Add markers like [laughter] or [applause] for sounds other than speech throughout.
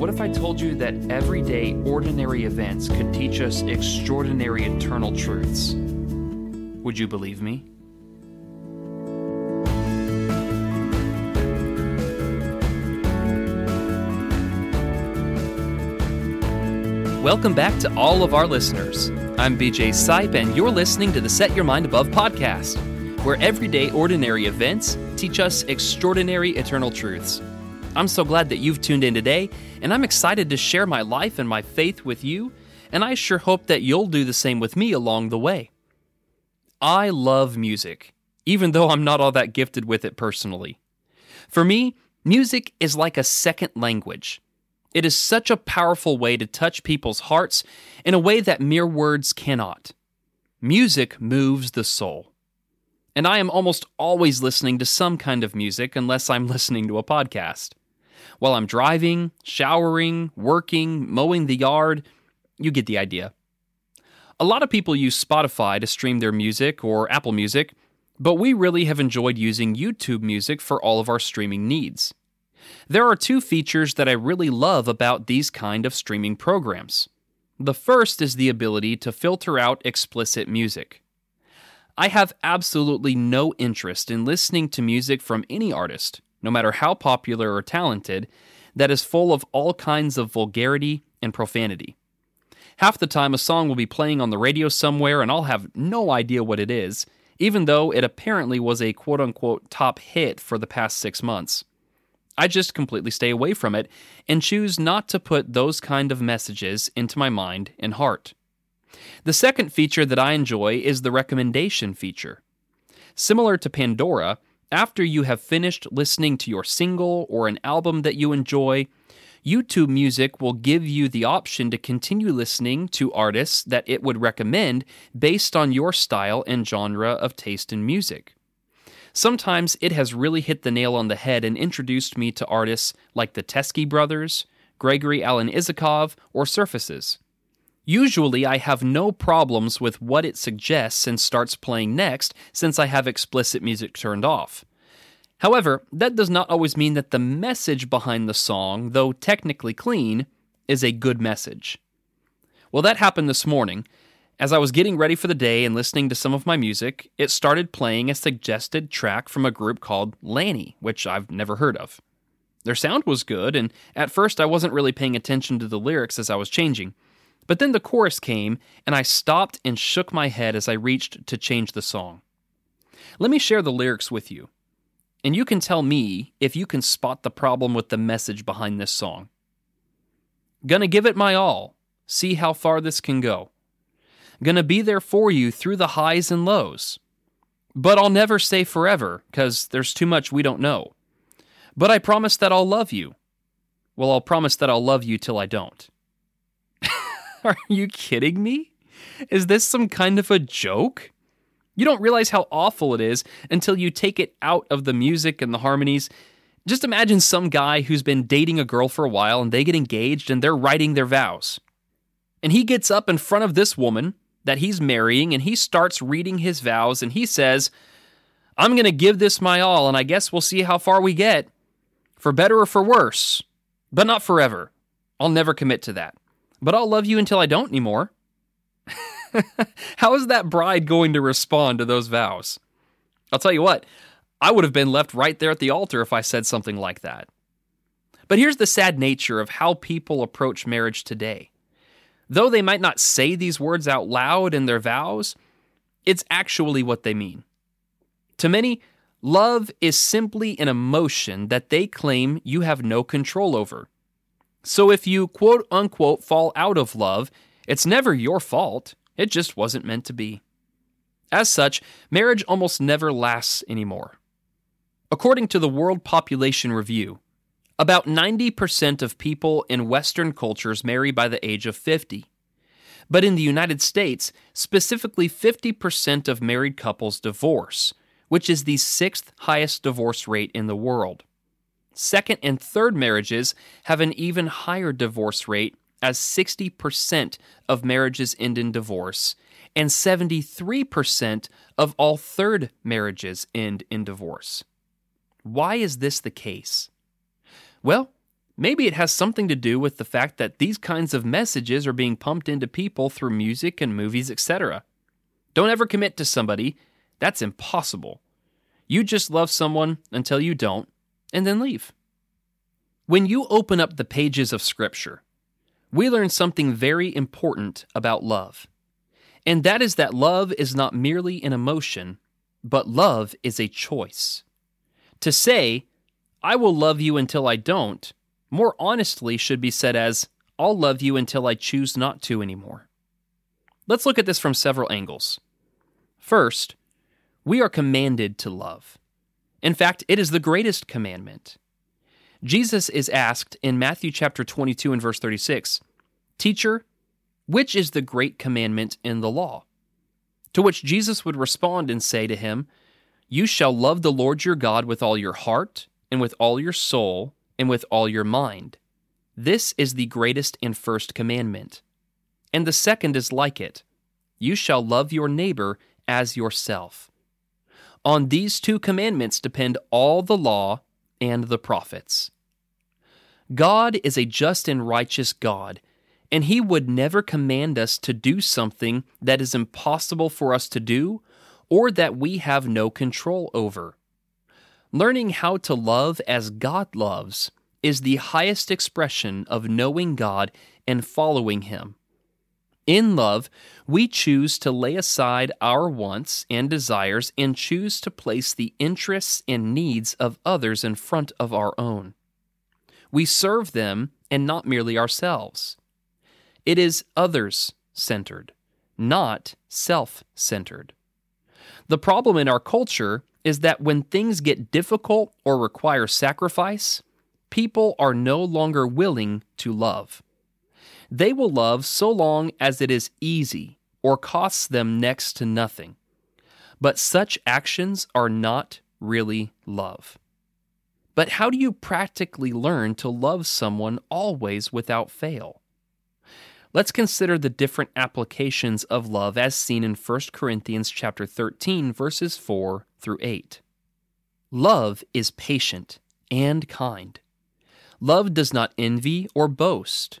what if I told you that everyday, ordinary events could teach us extraordinary eternal truths? Would you believe me? Welcome back to all of our listeners. I'm BJ Sipe, and you're listening to the Set Your Mind Above podcast, where everyday, ordinary events teach us extraordinary eternal truths. I'm so glad that you've tuned in today, and I'm excited to share my life and my faith with you, and I sure hope that you'll do the same with me along the way. I love music, even though I'm not all that gifted with it personally. For me, music is like a second language. It is such a powerful way to touch people's hearts in a way that mere words cannot. Music moves the soul. And I am almost always listening to some kind of music unless I'm [laughs] listening to a podcast while I'm driving, showering, working, mowing the yard. You get the idea. A lot of people use Spotify to stream their music or Apple Music, but we really have enjoyed using YouTube Music for all of our streaming needs. There are two features that I really love about these kind of streaming programs. The first is the ability to filter out explicit music. I have absolutely no interest in listening to music from any artist, no matter how popular or talented, that is full of all kinds of vulgarity and profanity. Half the time, a song will be playing on the radio somewhere, and I'll have no idea what it is, even though it apparently was a quote unquote top hit for the past six months. I just completely stay away from it and choose not to put those kind of messages into my mind and heart. The second feature that I enjoy is the recommendation feature. Similar to Pandora, after you have finished listening to your single or an album that you enjoy, YouTube Music will give you the option to continue listening to artists that it would recommend based on your style and genre of taste in music. Sometimes it has really hit the nail on the head and introduced me to artists like the Teskey Brothers, Gregory Alan Isakov, or Surfaces. Usually, I have no problems with what it suggests and starts playing next since I have explicit music turned off. However, that does not always mean that the message behind the song, though technically clean, is a good message. Well, that happened this morning. As I was getting ready for the day and listening to some of my music, it started playing a suggested track from a group called LANY, which I've never heard of. Their sound was good, and at first I wasn't really paying attention to the lyrics as I was changing. But then the chorus came, and I stopped and shook my head as I reached to change the song. Let me share the lyrics with you, and you can tell me if you can spot the problem with the message behind this song. Gonna give it my all, see how far this can go. Gonna be there for you through the highs and lows. But I'll never say forever, because there's too much we don't know. But I promise that I'll love you. Well, I'll promise that I'll love you till I don't. [laughs] Are you kidding me? Is this some kind of a joke? You don't realize how awful it is until you take it out of the music and the harmonies. Just imagine some guy who's been dating a girl for a while and they get engaged and they're writing their vows. And he gets up in front of this woman that he's marrying and he starts reading his vows and he says, I'm going to give this my all and I guess we'll see how far we get. For better or for worse, but not forever. I'll never commit to that but I'll love you until I don't anymore. [laughs] How is that bride going to respond to those vows? I'll tell you what, I would have been left right there at the altar if I said something like that. But here's the sad nature of how people approach marriage today. Though they might not say these words out loud in their vows, it's actually what they mean. To many, love is simply an emotion that they claim you have no control over. So if you quote unquote fall out of love, it's never your fault. It just wasn't meant to be. As such, marriage almost never lasts anymore. According to the World Population Review, about 90% of people in Western cultures marry by the age of 50. But in the United States, specifically 50% of married couples divorce, which is the sixth highest divorce rate in the world. Second and third marriages have an even higher divorce rate, as 60% of marriages end in divorce, and 73% of all third marriages end in divorce. Why is this the case? Well, maybe it has something to do with the fact that these kinds of messages are being pumped into people through music and movies, etc. Don't ever commit to somebody. That's impossible. You just love someone until you don't, and then leave. When you open up the pages of Scripture, we learn something very important about love. And that is that love is not merely an emotion, but love is a choice. To say, I will love you until I don't, more honestly should be said as, I'll love you until I choose not to anymore. Let's look at this from several angles. First, we are commanded to love. In fact, it is the greatest commandment. Jesus is asked in Matthew chapter 22 and verse 36, Teacher, which is the great commandment in the law? To which Jesus would respond and say to him, You shall love the Lord your God with all your heart, and with all your soul, and with all your mind. This is the greatest and first commandment. And the second is like it You shall love your neighbor as yourself. On these two commandments depend all the law and the prophets. God is a just and righteous God and He would never command us to do something that is impossible for us to do or that we have no control over. Learning how to love as God loves is the highest expression of knowing God and following Him. In love, we choose to lay aside our wants and desires and choose to place the interests and needs of others in front of our own. We serve them and not merely ourselves. It is others centered, not self centered. The problem in our culture is that when things get difficult or require sacrifice, people are no longer willing to love. They will love so long as it is easy or costs them next to nothing. But such actions are not really love. But how do you practically learn to love someone always without fail? Let's consider the different applications of love as seen in 1 Corinthians chapter 13 verses 4 through 8. Love is patient and kind. Love does not envy or boast.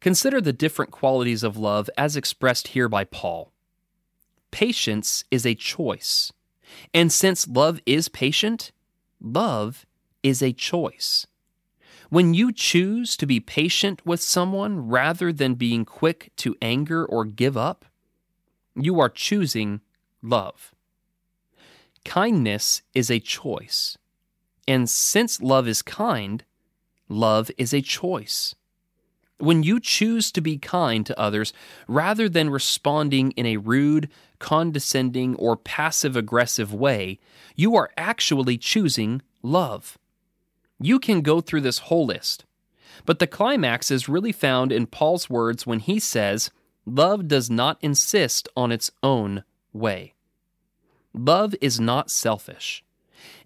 Consider the different qualities of love as expressed here by Paul. Patience is a choice. And since love is patient, love is a choice. When you choose to be patient with someone rather than being quick to anger or give up, you are choosing love. Kindness is a choice. And since love is kind, love is a choice. When you choose to be kind to others rather than responding in a rude, condescending, or passive aggressive way, you are actually choosing love. You can go through this whole list, but the climax is really found in Paul's words when he says, Love does not insist on its own way. Love is not selfish,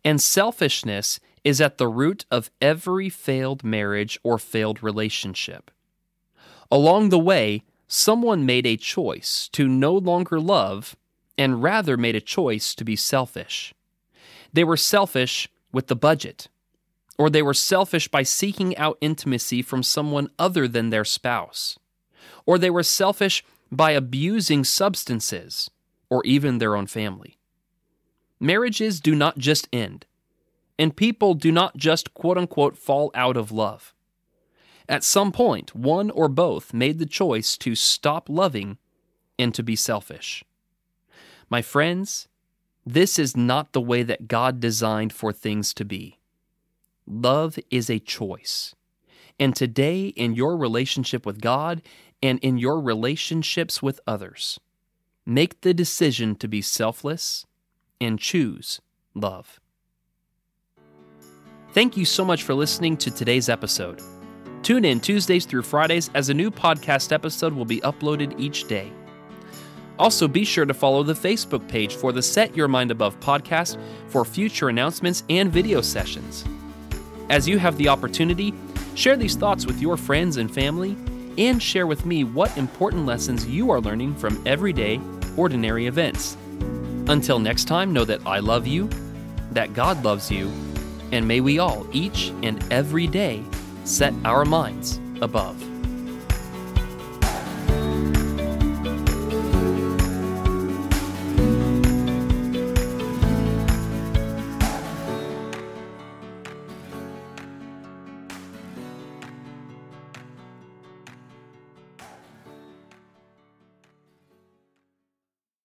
and selfishness is at the root of every failed marriage or failed relationship. Along the way, someone made a choice to no longer love and rather made a choice to be selfish. They were selfish with the budget or they were selfish by seeking out intimacy from someone other than their spouse, or they were selfish by abusing substances, or even their own family. Marriages do not just end, and people do not just quote unquote fall out of love. At some point, one or both made the choice to stop loving and to be selfish. My friends, this is not the way that God designed for things to be. Love is a choice. And today, in your relationship with God and in your relationships with others, make the decision to be selfless and choose love. Thank you so much for listening to today's episode. Tune in Tuesdays through Fridays as a new podcast episode will be uploaded each day. Also, be sure to follow the Facebook page for the Set Your Mind Above podcast for future announcements and video sessions. As you have the opportunity, share these thoughts with your friends and family, and share with me what important lessons you are learning from everyday, ordinary events. Until next time, know that I love you, that God loves you, and may we all, each and every day, set our minds above.